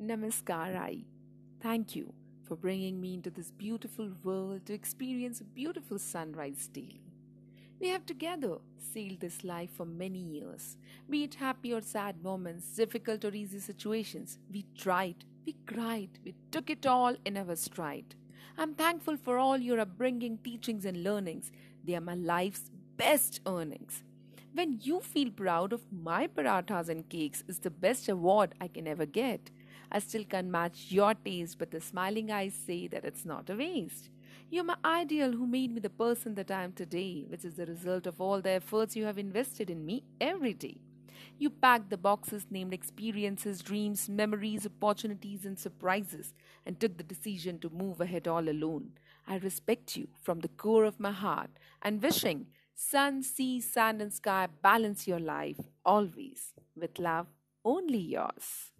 Namaskar, Ai. Thank you for bringing me into this beautiful world to experience a beautiful sunrise daily. We have together sailed this life for many years. Be it happy or sad moments, difficult or easy situations, we tried, we cried, we took it all in our stride. I'm thankful for all your upbringing, teachings, and learnings. They are my life's best earnings. When you feel proud of my parathas and cakes is the best award I can ever get. I still can't match your taste, but the smiling eyes say that it's not a waste. You're my ideal who made me the person that I am today, which is the result of all the efforts you have invested in me every day. You packed the boxes named experiences, dreams, memories, opportunities, and surprises, and took the decision to move ahead all alone. I respect you from the core of my heart and wishing sun, sea, sand, and sky balance your life always. With love, only yours.